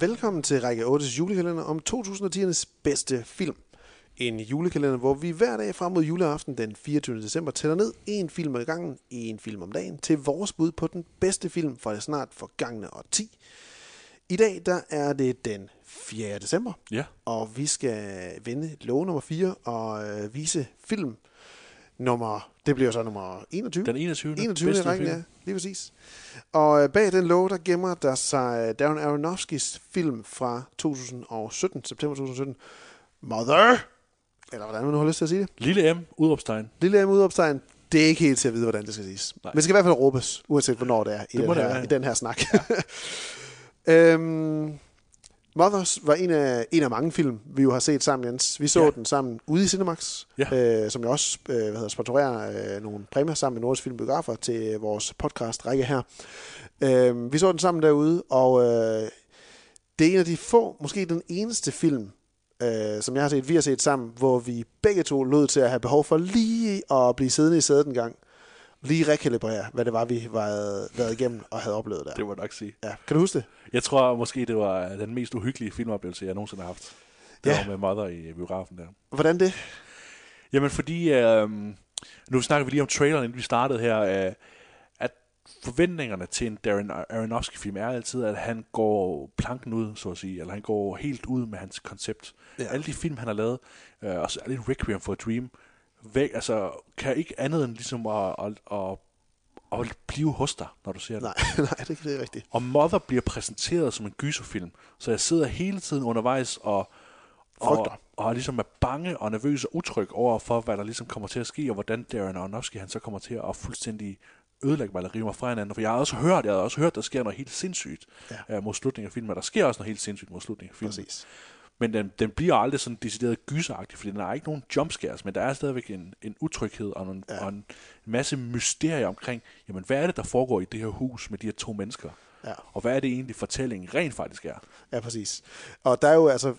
Velkommen til række 8's julekalender om 2010'ernes bedste film. En julekalender, hvor vi hver dag frem mod juleaften den 24. december tæller ned en film ad gangen, en film om dagen, til vores bud på den bedste film fra det snart forgangne årti. I dag der er det den 4. december, Ja. og vi skal vende lov nummer 4 og øh, vise film nummer, det bliver så nummer 21. Den 21. 21. i bedste rækken, ja. Lige præcis. Og øh, bag den lov, der gemmer der sig Darren Aronofskis film fra 2017, september 2017, Mother, eller hvordan man nu har lyst til at sige det. Lille M, udråbstegn. Lille M udopstegn, det er ikke helt til at vide, hvordan det skal siges. Nej. Men det skal i hvert fald råbes, uanset hvornår det er i, Det den her, i den her snak. øhm, Mothers var en af, en af mange film, vi jo har set sammen, Jens. Vi så Ja. den sammen ude i Cinemax, Ja. øh, som jeg også øh, hvad hedder, sponsorerer øh, nogle præmier sammen med Nordisk Film Biografer til vores podcast-række her. Øh, vi så den sammen derude, og øh, det er en af de få, måske den eneste film, øh, som jeg har set, vi har set sammen, hvor vi begge to lod til at have behov for lige at blive siddende i sædet en gang. Lige rekalibrere, hvad det var, vi var været igennem og havde oplevet der. Det jeg nok sige. Ja. Kan du huske det? Jeg tror måske, det var den mest uhyggelige filmoplevelse, jeg nogensinde har haft. Det Ja. var med Mother i biografen der. Hvordan det? Jamen fordi, øh, nu snakker vi lige om traileren, inden vi startede her, øh, at forventningerne til en Darren Aronofsky-film er altid, at han går planken ud, så at sige, eller han går helt ud med hans koncept. Ja. Alle de film, han har lavet, øh, og særligt Requiem for a Dream, væk, altså, kan ikke andet end ligesom at, at, at, at blive hos dig, når du ser det. Nej, nej, det, det er rigtigt. Og Mother bliver præsenteret som en gyserfilm, så jeg sidder hele tiden undervejs og, og, og ligesom er bange og nervøs og utryg over for, hvad der ligesom kommer til at ske, og hvordan Darren Aronofsky han så kommer til at fuldstændig ødelægge mig eller rive mig fra hinanden. For jeg har også hørt, jeg har også hørt, der sker noget helt sindssygt Ja. ja. mod slutningen af filmen, og der sker også noget helt sindssygt mod slutningen af filmen. Præcis. Men den, den bliver aldrig sådan decideret gyseragtig, fordi den har ikke nogen jumpscares, men der er stadigvæk en, en utryghed og, en, Ja. ja. og en masse mysterier omkring, jamen hvad er det, der foregår i det her hus med de her to mennesker? Ja. Og hvad er det egentlig, fortællingen rent faktisk er? Ja, præcis. Og der er jo altså,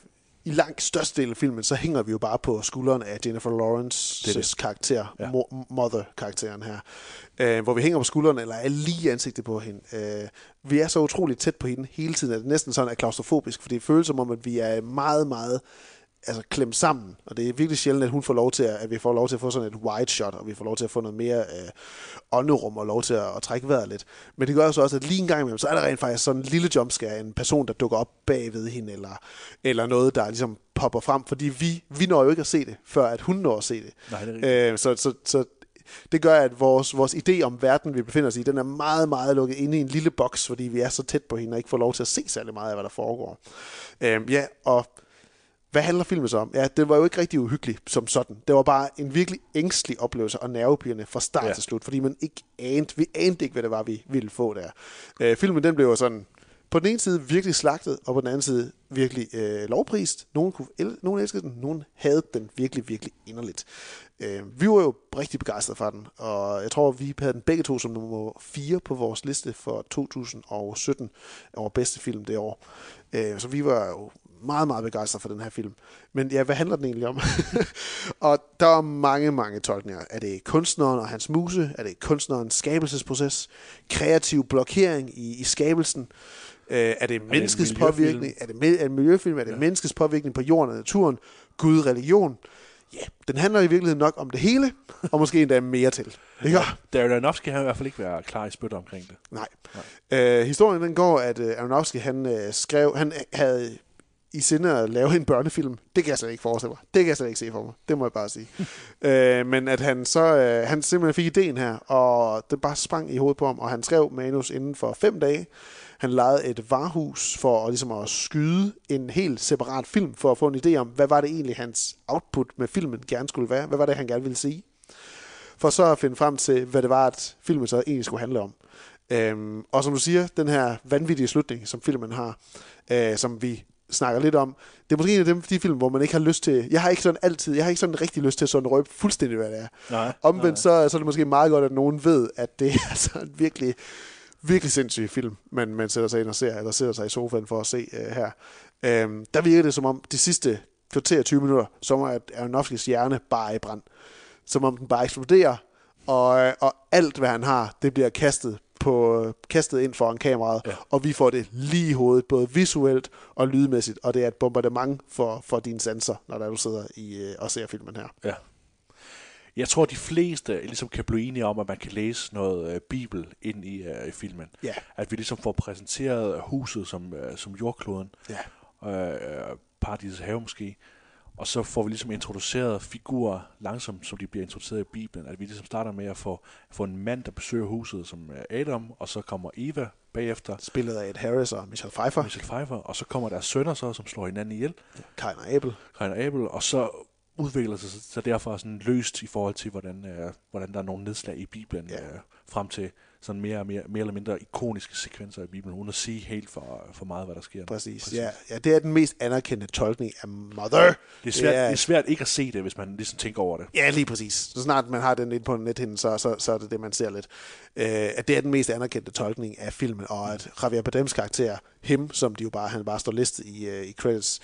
i langt størstedelen af filmen, så hænger vi jo bare på skulderen af Jennifer Lawrence's er karakter, ja. Mother-karakteren her. Øh, hvor vi hænger på skulderen, eller er lige ansigtet på hende. Øh, vi er så utroligt tæt på hende hele tiden, at det næsten sådan er klaustrofobisk, fordi det føles som om, at vi er meget, meget altså klemt sammen, og det er virkelig sjældent, at hun får lov til at, at vi får lov til at få sådan et wide shot, og vi får lov til at få noget mere øh, ånderum og lov til at, at trække vejret lidt. Men det gør så også, at lige en gang imellem, så er der rent faktisk sådan en lille jumpscare, en person, der dukker op bagved hende, eller, eller noget, der ligesom popper frem, fordi vi, vi når jo ikke at se det, før at hun når at se det. Nej, det er. Øh, så, så, så det gør, at vores, vores idé om verden, vi befinder os i, den er meget, meget lukket inde i en lille boks, fordi vi er så tæt på hende og ikke får lov til at se særlig meget af, hvad der foregår. Øh, ja, og hvad handler filmen så om? Ja, det var jo ikke rigtig uhyggeligt som sådan. Det var bare en virkelig ængstelig oplevelse og nervepirrende fra start ja. Ja. til slut, fordi man ikke anede, vi anede ikke, hvad det var, vi ville få der. Øh, filmen den blev jo sådan på den ene side virkelig slagtet, og på den anden side virkelig øh, lovprist. Nogen, kunne el- nogen elskede den, nogen havde den virkelig, virkelig inderligt. Øh, vi var jo rigtig begejstrede for den, og jeg tror, vi havde den begge to som nummer 4 på vores liste for 2017 over bedste film det år. Øh, så vi var jo meget, meget begejstrede for den her film. Men ja, hvad handler den egentlig om? og der er mange, mange tolkninger. Er det kunstneren og hans muse? Er det kunstnerens skabelsesproces? Kreativ blokering i, i skabelsen? Øh, er det menneskets påvirkning? Er det, er en miljøfilm? Er det ja. menneskets påvirkning på jorden og naturen? Gud, religion? Ja, den handler i virkeligheden nok om det hele, og måske endda mere til. Ikke? Darren Aronofsky har i hvert fald ikke været klar i spytter omkring det. Nej. Øh, historien den går, at øh, Aronofsky han øh, skrev, han havde i sinde at lave en børnefilm. Det kan jeg slet ikke forestille mig. Det kan jeg slet ikke se for mig. Det må jeg bare sige. øh, men at han så, øh, han simpelthen fik ideen her, og det bare sprang i hovedet på ham, og han skrev manus inden for fem dage. Han lejede et varehus for at, ligesom at skyde en helt separat film, for at få en idé om, hvad var det egentlig hans output med filmen gerne skulle være? Hvad var det, han gerne ville sige? For så at finde frem til, hvad det var, at filmen så egentlig skulle handle om. Øhm, og som du siger, den her vanvittige slutning, som filmen har, øh, som vi snakker lidt om, det er måske en af dem, de film, hvor man ikke har lyst til, jeg har ikke sådan altid, jeg har ikke sådan rigtig lyst til sådan røbe fuldstændig, hvad det er. Nej, Omvendt nej. Så, så er det måske meget godt, at nogen ved, at det er sådan en virkelig, virkelig sindssyg film, man, man sætter sig ind og ser, eller sætter sig i sofaen for at se uh, her. Øhm, der virker det som om de sidste kvarter 20 minutter, som om at Aronofskis hjerne bare er i brand. Som om den bare eksploderer, og, øh, og alt, hvad han har, det bliver kastet på, kastet ind foran kameraet, ja. og vi får det lige i hovedet, både visuelt og lydmæssigt, og det er et bombardement for, for dine sanser, når der du sidder i, øh, og ser filmen her. Ja. Jeg tror, de fleste ligesom kan blive enige om, at man kan læse noget øh, bibel ind i, øh, i filmen. Ja. At vi ligesom får præsenteret huset som, øh, som jordkloden. Ja. Øh, paradisets have måske. Og så får vi ligesom introduceret figurer langsomt, som de bliver introduceret i Bibelen. At vi ligesom starter med at få, få en mand, der besøger huset som øh, Adam, og så kommer Eva bagefter. Spillet af Ed Harris og Michelle Pfeiffer. Michelle Pfeiffer, og så kommer deres sønner så, som slår hinanden ihjel. Kain og Abel. Kain og Abel, og så udvikler sig så derfra sådan løst i forhold til, hvordan, øh, hvordan der er nogle nedslag i Bibelen, Ja. øh, frem til sådan mere, mere, mere eller mindre ikoniske sekvenser i Bibelen, uden at sige helt for, for meget, hvad der sker. Præcis. Præcis. Ja, ja, det er den mest anerkendte tolkning af Mother. Det er, svært, Ja. det er svært ikke at se det, hvis man ligesom tænker over det. Ja, lige præcis. Så snart man har den ind på en nethinde, så, så, så er det det, man ser lidt. Øh, at det er den mest anerkendte tolkning af filmen, og at Javier Bardems karakter, him, som de jo bare, han bare står listet i, øh, i credits,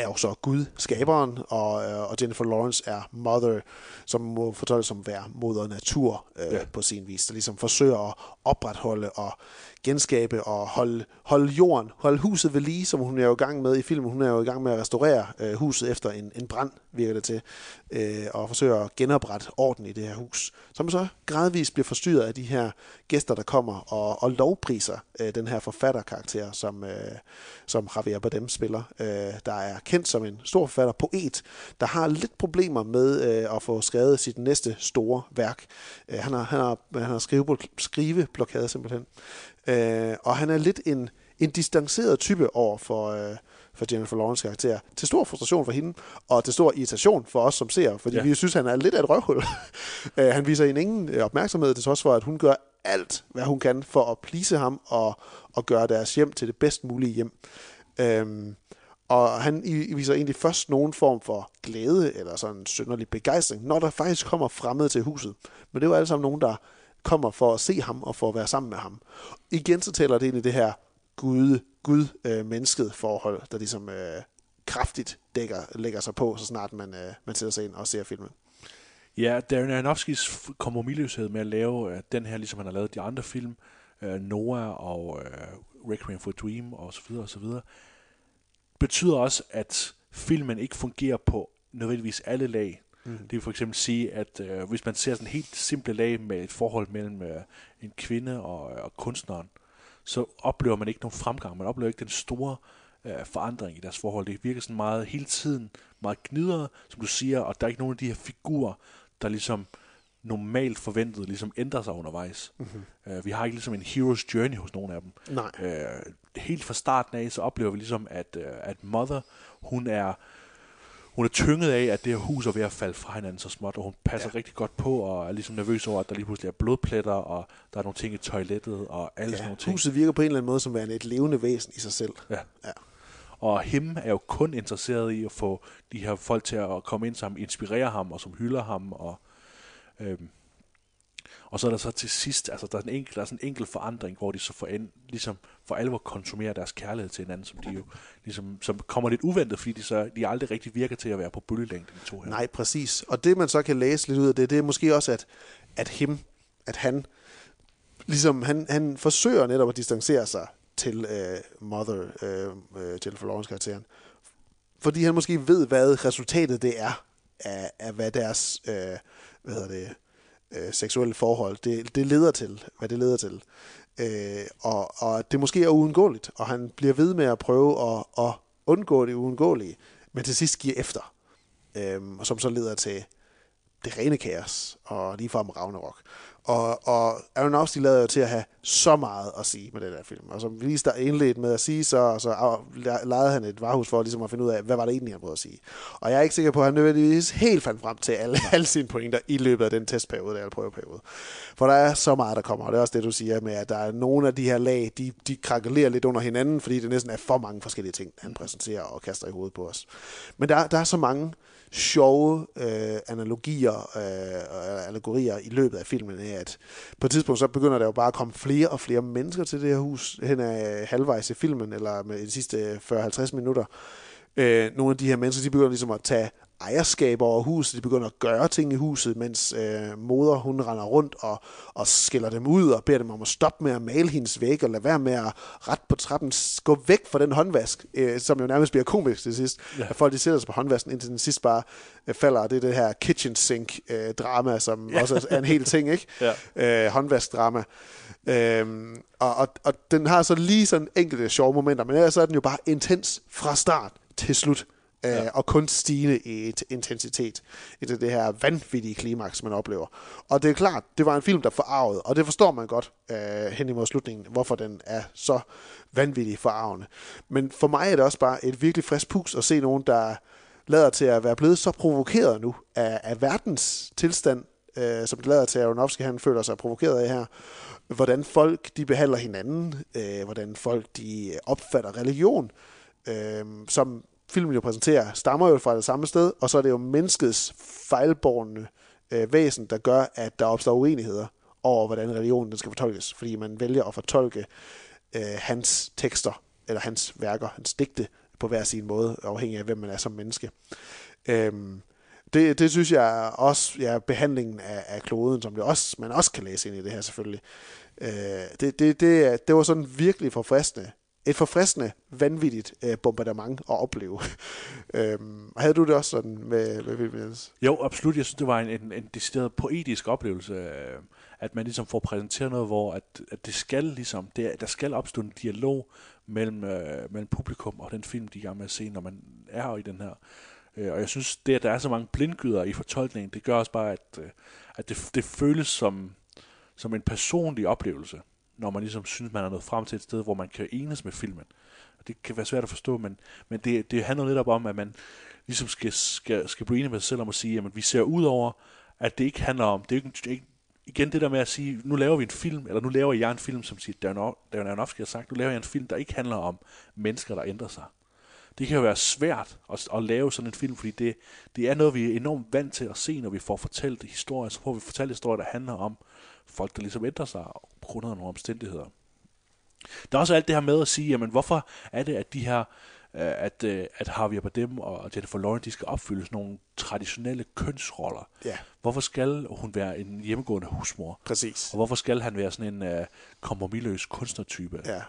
er jo så Gud, skaberen, og, øh, og Jennifer Lawrence er Mother, som må fortolkes som være moder natur øh, ja. På sin vis, der ligesom forsøger at opretholde og genskabe og holde, holde jorden, holde huset ved lige, som hun er jo i gang med i filmen. Hun er jo i gang med at restaurere øh, huset efter en, en brand, virker det til, øh, og forsøger at genoprette orden i det her hus, som så gradvist bliver forstyrret af de her gæster, der kommer og, og lovpriser øh, den her forfatterkarakter, som, øh, som Javier Bardem spiller, øh, der er kendt som en stor forfatter, poet, der har lidt problemer med øh, at få skrevet sit næste store værk. Øh, han har, han har, han har skrive, skriveblokade simpelthen. Øh, og han er lidt en, en distanceret type over for, øh, for Jennifer Lawrence karakter. Til stor frustration for hende, og til stor irritation for os som ser, fordi ja. Vi synes, han er lidt af et røvhul. øh, han viser hende ingen øh, opmærksomhed, til trods for, at hun gør alt, hvad hun kan for at plise ham og, og gøre deres hjem til det bedst mulige hjem. Øhm, og han viser egentlig først nogen form for glæde eller sådan synderlig begejstring, når der faktisk kommer fremmede til huset. Men det er jo alle sammen nogen, der kommer for at se ham og for at være sammen med ham. Igen så taler det ind i det her Gud, Gud øh, mennesket forhold, der ligesom øh, kraftigt dækker, lægger sig på, så snart man, øh, man sætter sig ind og ser filmen. Ja, Darren Aronofskis kompromilløshed med at lave øh, den her, ligesom han har lavet de andre film, øh, Noah og øh, Requiem for a Dream og så videre og så videre, betyder også, at filmen ikke fungerer på nødvendigvis alle lag. Mm. Det vil for eksempel sige, at øh, hvis man ser sådan helt simple lag med et forhold mellem øh, en kvinde og, og kunstneren, så oplever man ikke nogen fremgang. Man oplever ikke den store øh, forandring i deres forhold. Det virker sådan meget hele tiden, meget gnidret, som du siger, og der er ikke nogen af de her figurer, der ligesom normalt forventet ligesom ændrer sig undervejs. Mm-hmm. Uh, vi har ikke ligesom en hero's journey hos nogen af dem. Nej. Uh, helt fra starten af, så oplever vi ligesom, at, uh, at Mother, hun er hun er tynget af, at det her hus er ved at falde fra hinanden så småt, og hun passer Ja. rigtig godt på, og er ligesom nervøs over, at der lige pludselig er blodpletter, og der er nogle ting i toilettet, og alle sådan Ja, nogle ting. huset virker på en eller anden måde som værende et levende væsen i sig selv. Ja. Ja. Og him er jo kun interesseret i at få de her folk til at komme ind, som inspirerer ham, og som hylder ham, og øhm, og så er der så til sidst, altså der er, en enkelt, der er sådan en enkelt forandring, hvor de så for, en, ligesom for alvor konsumerer deres kærlighed til hinanden, som de jo ligesom, som kommer lidt uventet, fordi de, så, de aldrig rigtig virker til at være på bølgelængde, de to her. Nej, præcis. Og det man så kan læse lidt ud af det, det er måske også, at, at him, at han, ligesom han, han forsøger netop at distancere sig til øh, Mother, øh, øh, Jennifer Lawrence karakteren. Fordi han måske ved, hvad resultatet det er af, af hvad deres øh, hvad hedder det, øh, seksuelle forhold, det, det leder til, hvad det leder til. Øh, og, og det måske er uundgåeligt, og han bliver ved med at prøve at, at undgå det uundgåelige, men til sidst giver efter. øh, og som så leder til det rene kaos, og ligefrem Ragnarok. Og, og Aronofsky lader jo til at have så meget at sige med den der film. Og som vi lige indledt med at sige, så, så lejede han et varehus for ligesom at finde ud af, hvad var det egentlig, han prøvede at sige. Og jeg er ikke sikker på, at han nødvendigvis helt fandt frem til alle, alle sine pointer i løbet af den testperiode, der prøveperiode. For der er så meget, der kommer, og det er også det, du siger med, at der er nogle af de her lag, de, de krakelerer lidt under hinanden, fordi det næsten er for mange forskellige ting, han præsenterer og kaster i hovedet på os. Men der, der er så mange sjove øh, analogier øh, og allegorier i løbet af filmen, er, at på et tidspunkt så begynder der jo bare at komme flere og flere mennesker til det her hus hen ad halvvejs i filmen, eller med de sidste 40-50 minutter. Øh, nogle af de her mennesker, de begynder ligesom at tage ejerskab over huset, de begynder at gøre ting i huset, mens øh, moder hun render rundt og, og skiller dem ud og beder dem om at stoppe med at male hendes væg og lade være med at ret på trappen, gå væk fra den håndvask, øh, som jo nærmest bliver komisk til sidst. Ja. At folk de sætter sig på håndvasken, indtil den sidst bare øh, falder. Det er det her kitchen sink øh, drama, som ja. også er en hel ting, ikke? Ja. Øh, håndvaskdrama. Øhm, og, og, og den har så lige sådan enkelte sjove momenter, men ellers er den jo bare intens fra start til slut. Ja. Øh, og kun stigende i et intensitet i det, det her vanvittige klimaks, man oplever. Og det er klart, det var en film, der forarvede, og det forstår man godt øh, hen imod slutningen, hvorfor den er så vanvittig forarvende. Men for mig er det også bare et virkelig frisk pus at se nogen, der lader til at være blevet så provokeret nu af, af verdens tilstand, øh, som det lader til, at Aronofsky han føler sig provokeret af her. Hvordan folk de behandler hinanden, øh, hvordan folk de opfatter religion, øh, som filmen jo præsenterer, stammer jo fra det samme sted, og så er det jo menneskets fejlborgende øh, væsen, der gør, at der opstår uenigheder over, hvordan religionen den skal fortolkes, fordi man vælger at fortolke øh, hans tekster, eller hans værker, hans digte, på hver sin måde, afhængig af, hvem man er som menneske. Øhm, det, det synes jeg også, ja, behandlingen af, af kloden, som det også, man også kan læse ind i det her selvfølgelig. Øh, det, det, det, det var sådan virkelig forfriskende. Et forfriskende, vanvittigt øh, bombardement at opleve. øhm, havde du det også sådan med, med Williams? Jo, absolut. Jeg synes, det var en, en, en decideret poetisk oplevelse, øh, at man ligesom får præsenteret noget, hvor at, at det skal ligesom, det, der skal opstå en dialog mellem, øh, mellem publikum og den film, de er gang med at se, når man er i den her. Øh, og jeg synes, det, at der er så mange blindgyder i fortolkningen, det gør også bare, at, øh, at det, det føles som, som en personlig oplevelse, når man ligesom synes, man er nået frem til et sted, hvor man kan enes med filmen. Og det kan være svært at forstå, men, men det, det handler netop om, at man ligesom skal, skal, skal blive enig med sig selv om at sige, at vi ser ud over, at det ikke handler om, det er ikke, ikke igen det der med at sige, nu laver vi en film, eller nu laver jeg en film, som siger, Darren Darren Aronofsky har sagt, nu laver jeg en film, der ikke handler om mennesker, der ændrer sig. Det kan jo være svært at, at lave sådan en film, fordi det, det er noget, vi er enormt vant til at se, når vi får fortalt historier. Så får vi fortalt historier, der handler om folk, der ligesom ændrer sig grund af nogle omstændigheder. Der er også alt det her med at sige, jamen hvorfor er det, at de her, øh, at, øh, at Javier Bardem og Jennifer Lawrence, de skal opfylde sådan nogle traditionelle kønsroller. Ja. Hvorfor skal hun være en hjemmegående husmor? Præcis. Og hvorfor skal han være sådan en øh, kompromilløs kunstnertype? Ja.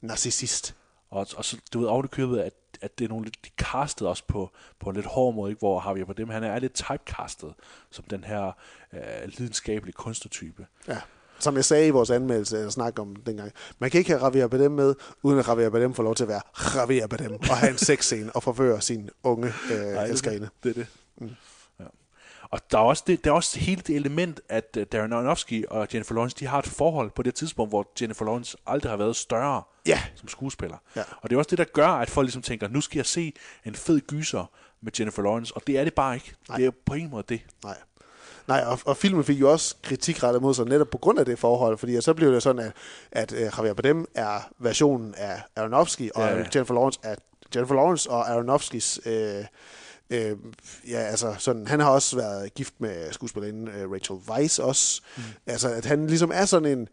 Narcissist. Og, og så, du ved ovenikøbet, at, at det er nogle lidt, de castede også på, på en lidt hård måde, ikke? hvor Javier Bardem, han er lidt typecastet som den her øh, lidenskabelige kunstnertype. Ja. Som jeg sagde i vores anmeldelse, eller snak om dengang, man kan ikke have Javier Bardem med, uden at Javier Bardem får lov til at være Javier Bardem, og have en sexscene og forføre sin unge øh, elskerinde. Det er det. Mm. Ja. Og der er, også det, der er også hele det element, at uh, Darren Aronofsky og Jennifer Lawrence, de har et forhold på det tidspunkt, hvor Jennifer Lawrence aldrig har været større Ja. som skuespiller. Ja. Og det er også det, der gør, at folk ligesom tænker, nu skal jeg se en fed gyser med Jennifer Lawrence, og det er det bare ikke. Nej. Det er på ingen måde det. Nej. Nej, og, og filmen fik jo også kritik rettet mod sig netop på grund af det forhold, fordi så blev det sådan, at, at uh, Javier Bardem er versionen af Aronofsky, og Ja, ja. Jennifer Lawrence er Jennifer Lawrence og Aronofskys... Øh, Øh, ja, altså sådan, han har også været gift med skuespillerinden øh, Rachel Weisz også. Mm. Altså, at han ligesom er sådan en,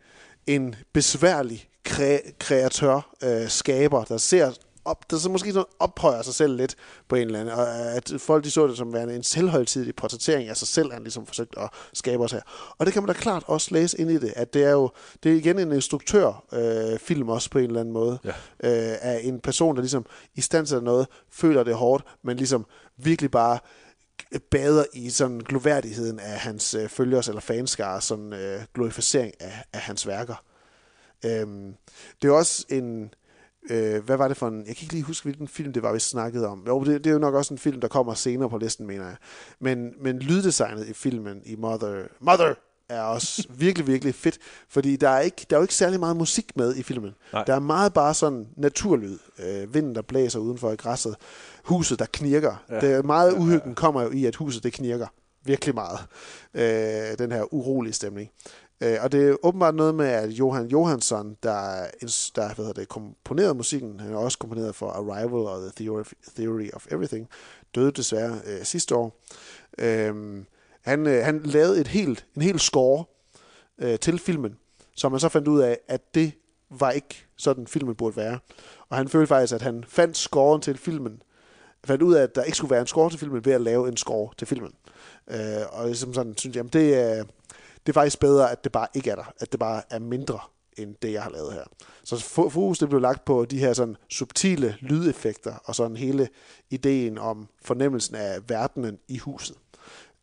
en besværlig kre- kreatør, øh, skaber, der ser op, der så måske sådan ophøjer sig selv lidt på en eller anden, og at folk de så det som værende en selvhøjtidig portrættering af sig selv, han ligesom forsøgt at skabe os her. Og det kan man da klart også læse ind i det, at det er jo, det er igen en instruktør øh, film også på en eller anden måde, Ja. øh, af en person, der ligesom i stand til noget, føler det hårdt, men ligesom virkelig bare bader i sådan gloværdigheden af hans øh, følgers eller fanskare, sådan øh, glorificering af, af hans værker. Øhm, det er også en, Øh, hvad var det for en... Jeg kan ikke lige huske, hvilken film det var, vi snakkede om. Jo, det, det er jo nok også en film, der kommer senere på listen, mener jeg. Men, men lyddesignet i filmen i Mother... Mother! er også virkelig, virkelig fedt, fordi der er, ikke, der er jo ikke særlig meget musik med i filmen. Nej. Der er meget bare sådan naturlyd. Øh, vinden, der blæser udenfor i græsset. Huset, der knirker. Ja. Det er meget uhyggen kommer jo i, at huset det knirker. Virkelig meget. Øh, den her urolige stemning. Øh, og det er åbenbart noget med, at Johan Johansson, der, der hvad hedder det, komponerede musikken, han har også komponeret for Arrival og The Theory, Theory of Everything, døde desværre øh, sidste år. Øh, han, øh, han lavede et helt, en hel score øh, til filmen, som man så fandt ud af, at det var ikke sådan, filmen burde være. Og han følte faktisk, at han fandt scoren til filmen, fandt ud af, at der ikke skulle være en score til filmen, ved at lave en score til filmen. Øh, og ligesom sådan, synes jeg, jamen, det er, det er faktisk bedre, at det bare ikke er der. At det bare er mindre end det, jeg har lavet her. Så fokus det blev lagt på de her sådan subtile lydeffekter, og sådan hele ideen om fornemmelsen af verdenen i huset.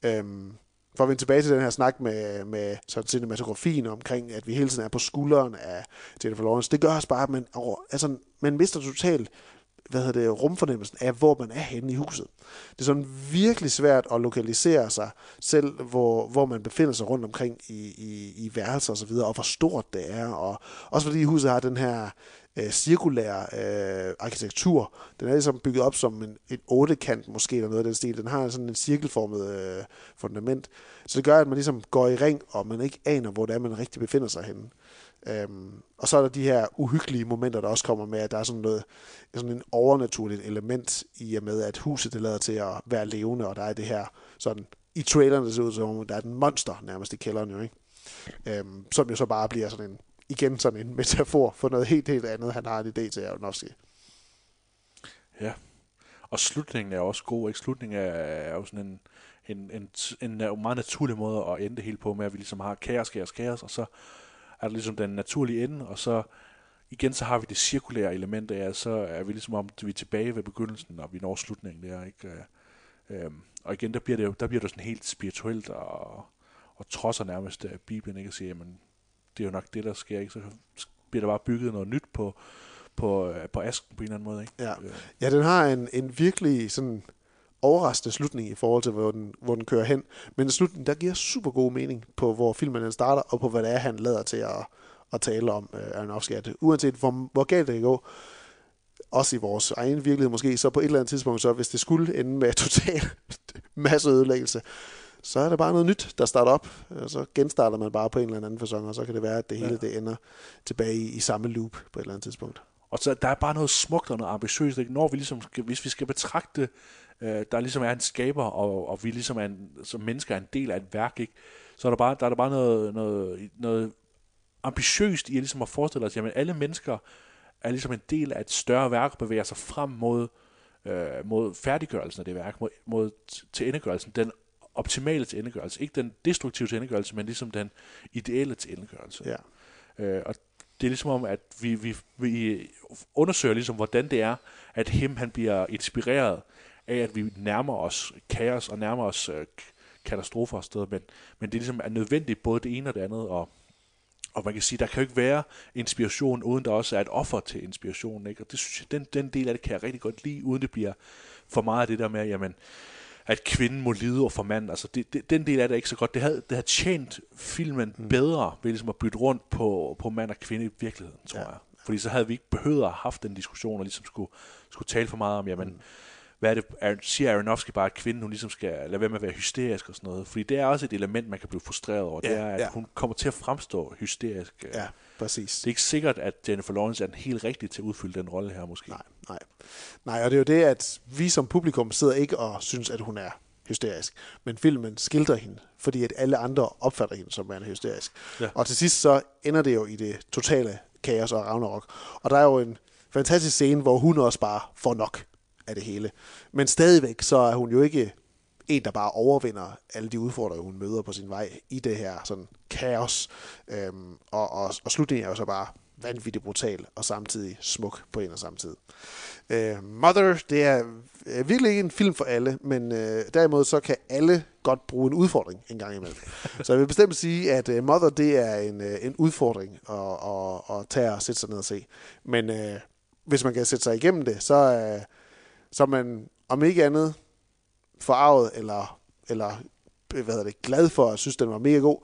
Øhm, for at vende tilbage til den her snak med, med sådan cinematografien omkring, at vi hele tiden er på skulderen af Jennifer Lawrence, det gør os bare, at man, over, altså, man mister totalt hvad hedder det, rumfornemmelsen af, hvor man er henne i huset. Det er sådan virkelig svært at lokalisere sig selv, hvor, hvor man befinder sig rundt omkring i, i, i værelser og så og hvor stort det er. Og også fordi huset har den her øh, cirkulære øh, arkitektur. Den er ligesom bygget op som en, en ottekant måske, eller noget af den stil. Den har sådan en cirkelformet øh, fundament. Så det gør, at man ligesom går i ring, og man ikke aner, hvor det er, man rigtig befinder sig henne. Øhm, og så er der de her uhyggelige momenter, der også kommer med, at der er sådan noget, sådan en overnaturligt element i og med, at huset det lader til at være levende, og der er det her sådan, i traileren det ser ud som der er den monster nærmest i kælderen jo, ikke? Øhm, som jo så bare bliver sådan en, igen sådan en metafor for noget helt, helt andet, han har en idé til Aronofsky. Ja. Og slutningen er også god, ikke? Slutningen er, er jo sådan en, en, en, en, en meget naturlig måde at ende det hele på, med at vi ligesom har kaos, kaos, kaos, og så er der ligesom den naturlige ende, og så igen så har vi det cirkulære element af, så er vi ligesom om, at vi er tilbage ved begyndelsen, og vi når slutningen der, ikke? Øhm, og igen, der bliver det jo, der bliver det sådan helt spirituelt, og, og trodser nærmest af Bibelen, ikke? Og siger, jamen, det er jo nok det, der sker, ikke? Så bliver der bare bygget noget nyt på, på, øh, på asken på en eller anden måde, ikke? Ja, Øh, ja den har en, en virkelig sådan overraskende slutning i forhold til, hvor den, hvor den kører hen. Men en slutning, der giver super god mening på, hvor filmen den starter, og på hvad det er, han lader til at, at tale om øh, Aronofsky. At uanset hvor, hvor galt det kan gå, også i vores egen virkelighed måske, så på et eller andet tidspunkt, så hvis det skulle ende med total masse ødelæggelse, så er der bare noget nyt, der starter op, og så genstarter man bare på en eller anden fasong, og så kan det være, at det hele det ender tilbage i, i samme loop på et eller andet tidspunkt. Og så der er bare noget smukt og noget ambitiøst, ikke? når vi ligesom, skal, hvis vi skal betragte, øh, der ligesom er en skaber, og, og vi ligesom er en, som mennesker er en del af et værk, ikke? så er der bare, der er der bare noget, noget, noget ambitiøst i ligesom at forestille os, at alle mennesker er ligesom en del af et større værk, og bevæger sig frem mod, øh, mod færdiggørelsen af det værk, mod, mod til endegørelsen, den optimale til endegørelse, ikke den destruktive til endegørelse, men ligesom den ideelle til endegørelse. Ja. Øh, og det er ligesom om, at vi, vi, vi undersøger ligesom, hvordan det er, at him han bliver inspireret af, at vi nærmer os kaos og nærmer os øh, katastrofer og steder, men, men det er ligesom er nødvendigt både det ene og det andet, og, og man kan sige, der kan jo ikke være inspiration, uden der også er et offer til inspirationen, ikke? og det synes jeg, den, den del af det kan jeg rigtig godt lide, uden det bliver for meget af det der med, jamen, at kvinden må lide over for mand. Altså det, det, den del af det er ikke så godt. Det havde, det havde tjent filmen mm. bedre ved ligesom at bytte rundt på, på mand og kvinde i virkeligheden, tror ja. jeg. Fordi så havde vi ikke behøvet at have haft den diskussion, og ligesom skulle, skulle tale for meget om, jamen, mm. Hvad er det, er, siger Aronofsky bare, at kvinden hun ligesom skal lade være med at være hysterisk og sådan noget. Fordi det er også et element, man kan blive frustreret over. det Ja, er, at ja. hun kommer til at fremstå hysterisk. Ja, præcis. Det er ikke sikkert, at Jennifer Lawrence er den helt rigtige til at udfylde den rolle her, måske. Nej, nej. Nej, og det er jo det, at vi som publikum sidder ikke og synes, at hun er hysterisk, men filmen skildrer hende, fordi at alle andre opfatter hende som værende hysterisk. Ja. Og til sidst så ender det jo i det totale kaos og Ragnarok. Og der er jo en fantastisk scene, hvor hun også bare får nok af det hele. Men stadigvæk så er hun jo ikke en, der bare overvinder alle de udfordringer, hun møder på sin vej i det her sådan kaos. Øhm, og, og, og slutningen er jo så bare vanvittigt brutal og samtidig smuk på en og samme tid. Øh, Mother, det er øh, virkelig ikke en film for alle, men øh, derimod så kan alle godt bruge en udfordring en gang imellem. så jeg vil bestemt sige, at øh, Mother, det er en, øh, en udfordring at, at, at tage og sætte sig ned og se. Men øh, hvis man kan sætte sig igennem det, så, øh, så man om ikke andet forarvet eller, eller øh, hvad hedder det, glad for at synes, den var mega god,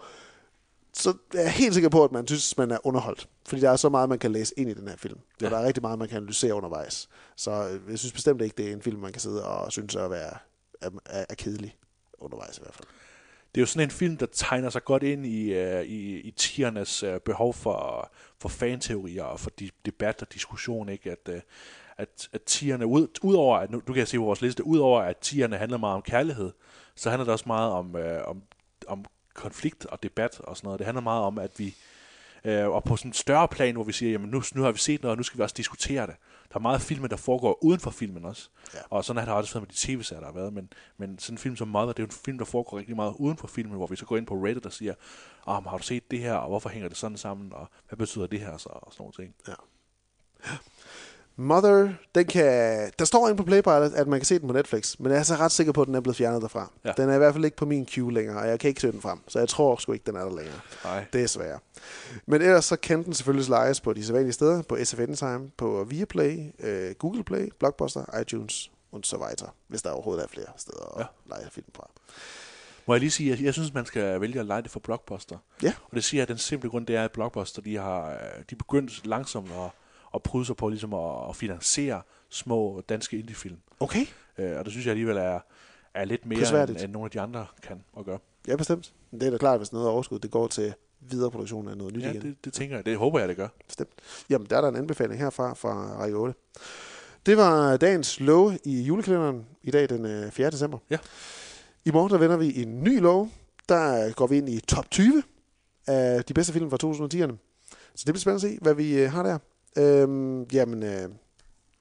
så er jeg helt sikker på, at man synes, man er underholdt. Fordi der er så meget, man kan læse ind i den her film. Ja. Og der er rigtig meget, man kan analysere undervejs. Så øh, jeg synes bestemt ikke, det er en film, man kan sidde og synes at være er, er, er kedelig undervejs i hvert fald. Det er jo sådan en film, der tegner sig godt ind i, uh, i, i tiernes uh, behov for, for fanteorier og for de, debat og diskussion, ikke? At, uh, at, at tierne, ud, udover at, nu, du kan se på vores liste, udover at tierne handler meget om kærlighed, så handler det også meget om, uh, om, om konflikt og debat og sådan noget. Det handler meget om, at vi, øh, og på sådan en større plan, hvor vi siger, jamen nu, nu har vi set noget, og nu skal vi også diskutere det. Der er meget film, der foregår uden for filmen også. Ja. Og sådan har det også været med de tv-serier, der har været. Men, men sådan en film som Mother, det er jo en film, der foregår rigtig meget uden for filmen, hvor vi så går ind på Reddit og siger, oh, har du set det her, og hvorfor hænger det sådan sammen, og hvad betyder det her så, og sådan nogle ting. Ja. Mother, den kan... Der står inde på Playpilot, at man kan se den på Netflix, men jeg er så ret sikker på, at den er blevet fjernet derfra. Ja. Den er i hvert fald ikke på min queue længere, og jeg kan ikke søge den frem, så jeg tror sgu ikke, den er der længere. Nej. Det er svært. Men ellers så kan den selvfølgelig lejes på de sædvanlige steder, på SF Anytime, på Viaplay, øh, Google Play, Blockbuster, iTunes og så videre, hvis der overhovedet er flere steder at ja. lege film fra. Må jeg lige sige, at jeg synes, man skal vælge at lege det for Blockbuster. Ja. Og det siger jeg, at den simple grund, det er, at Blockbuster, de har de er begyndt langsomt at og sig på ligesom at, at finansiere små danske indiefilm. Okay. Øh, og det synes jeg alligevel er, er lidt mere, end, end nogle af de andre kan at gøre. Ja, bestemt. Det er da klart, hvis noget overskud det går til videre produktion af noget nyt ja, igen. Det, det tænker jeg. Det håber jeg, det gør. Bestemt. Jamen, der er der en anbefaling herfra fra række 8. Det var dagens lov i julekalenderen i dag den 4. december. Ja. I morgen der vender vi en ny lov. Der går vi ind i top 20 af de bedste film fra 2010'erne. Så det bliver spændende at se, hvad vi har der. Øhm, jamen, øh,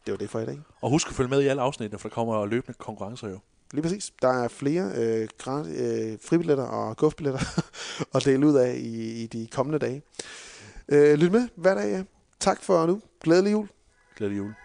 det var det for i dag. Og husk at følge med i alle afsnittene, for der kommer løbende konkurrencer jo. Lige præcis. Der er flere øh, grad, øh, fribilletter og gufbilletter at dele ud af i, i de kommende dage. Øh, lyt med hver dag. Ja. Tak for nu. Glædelig jul. Glædelig jul.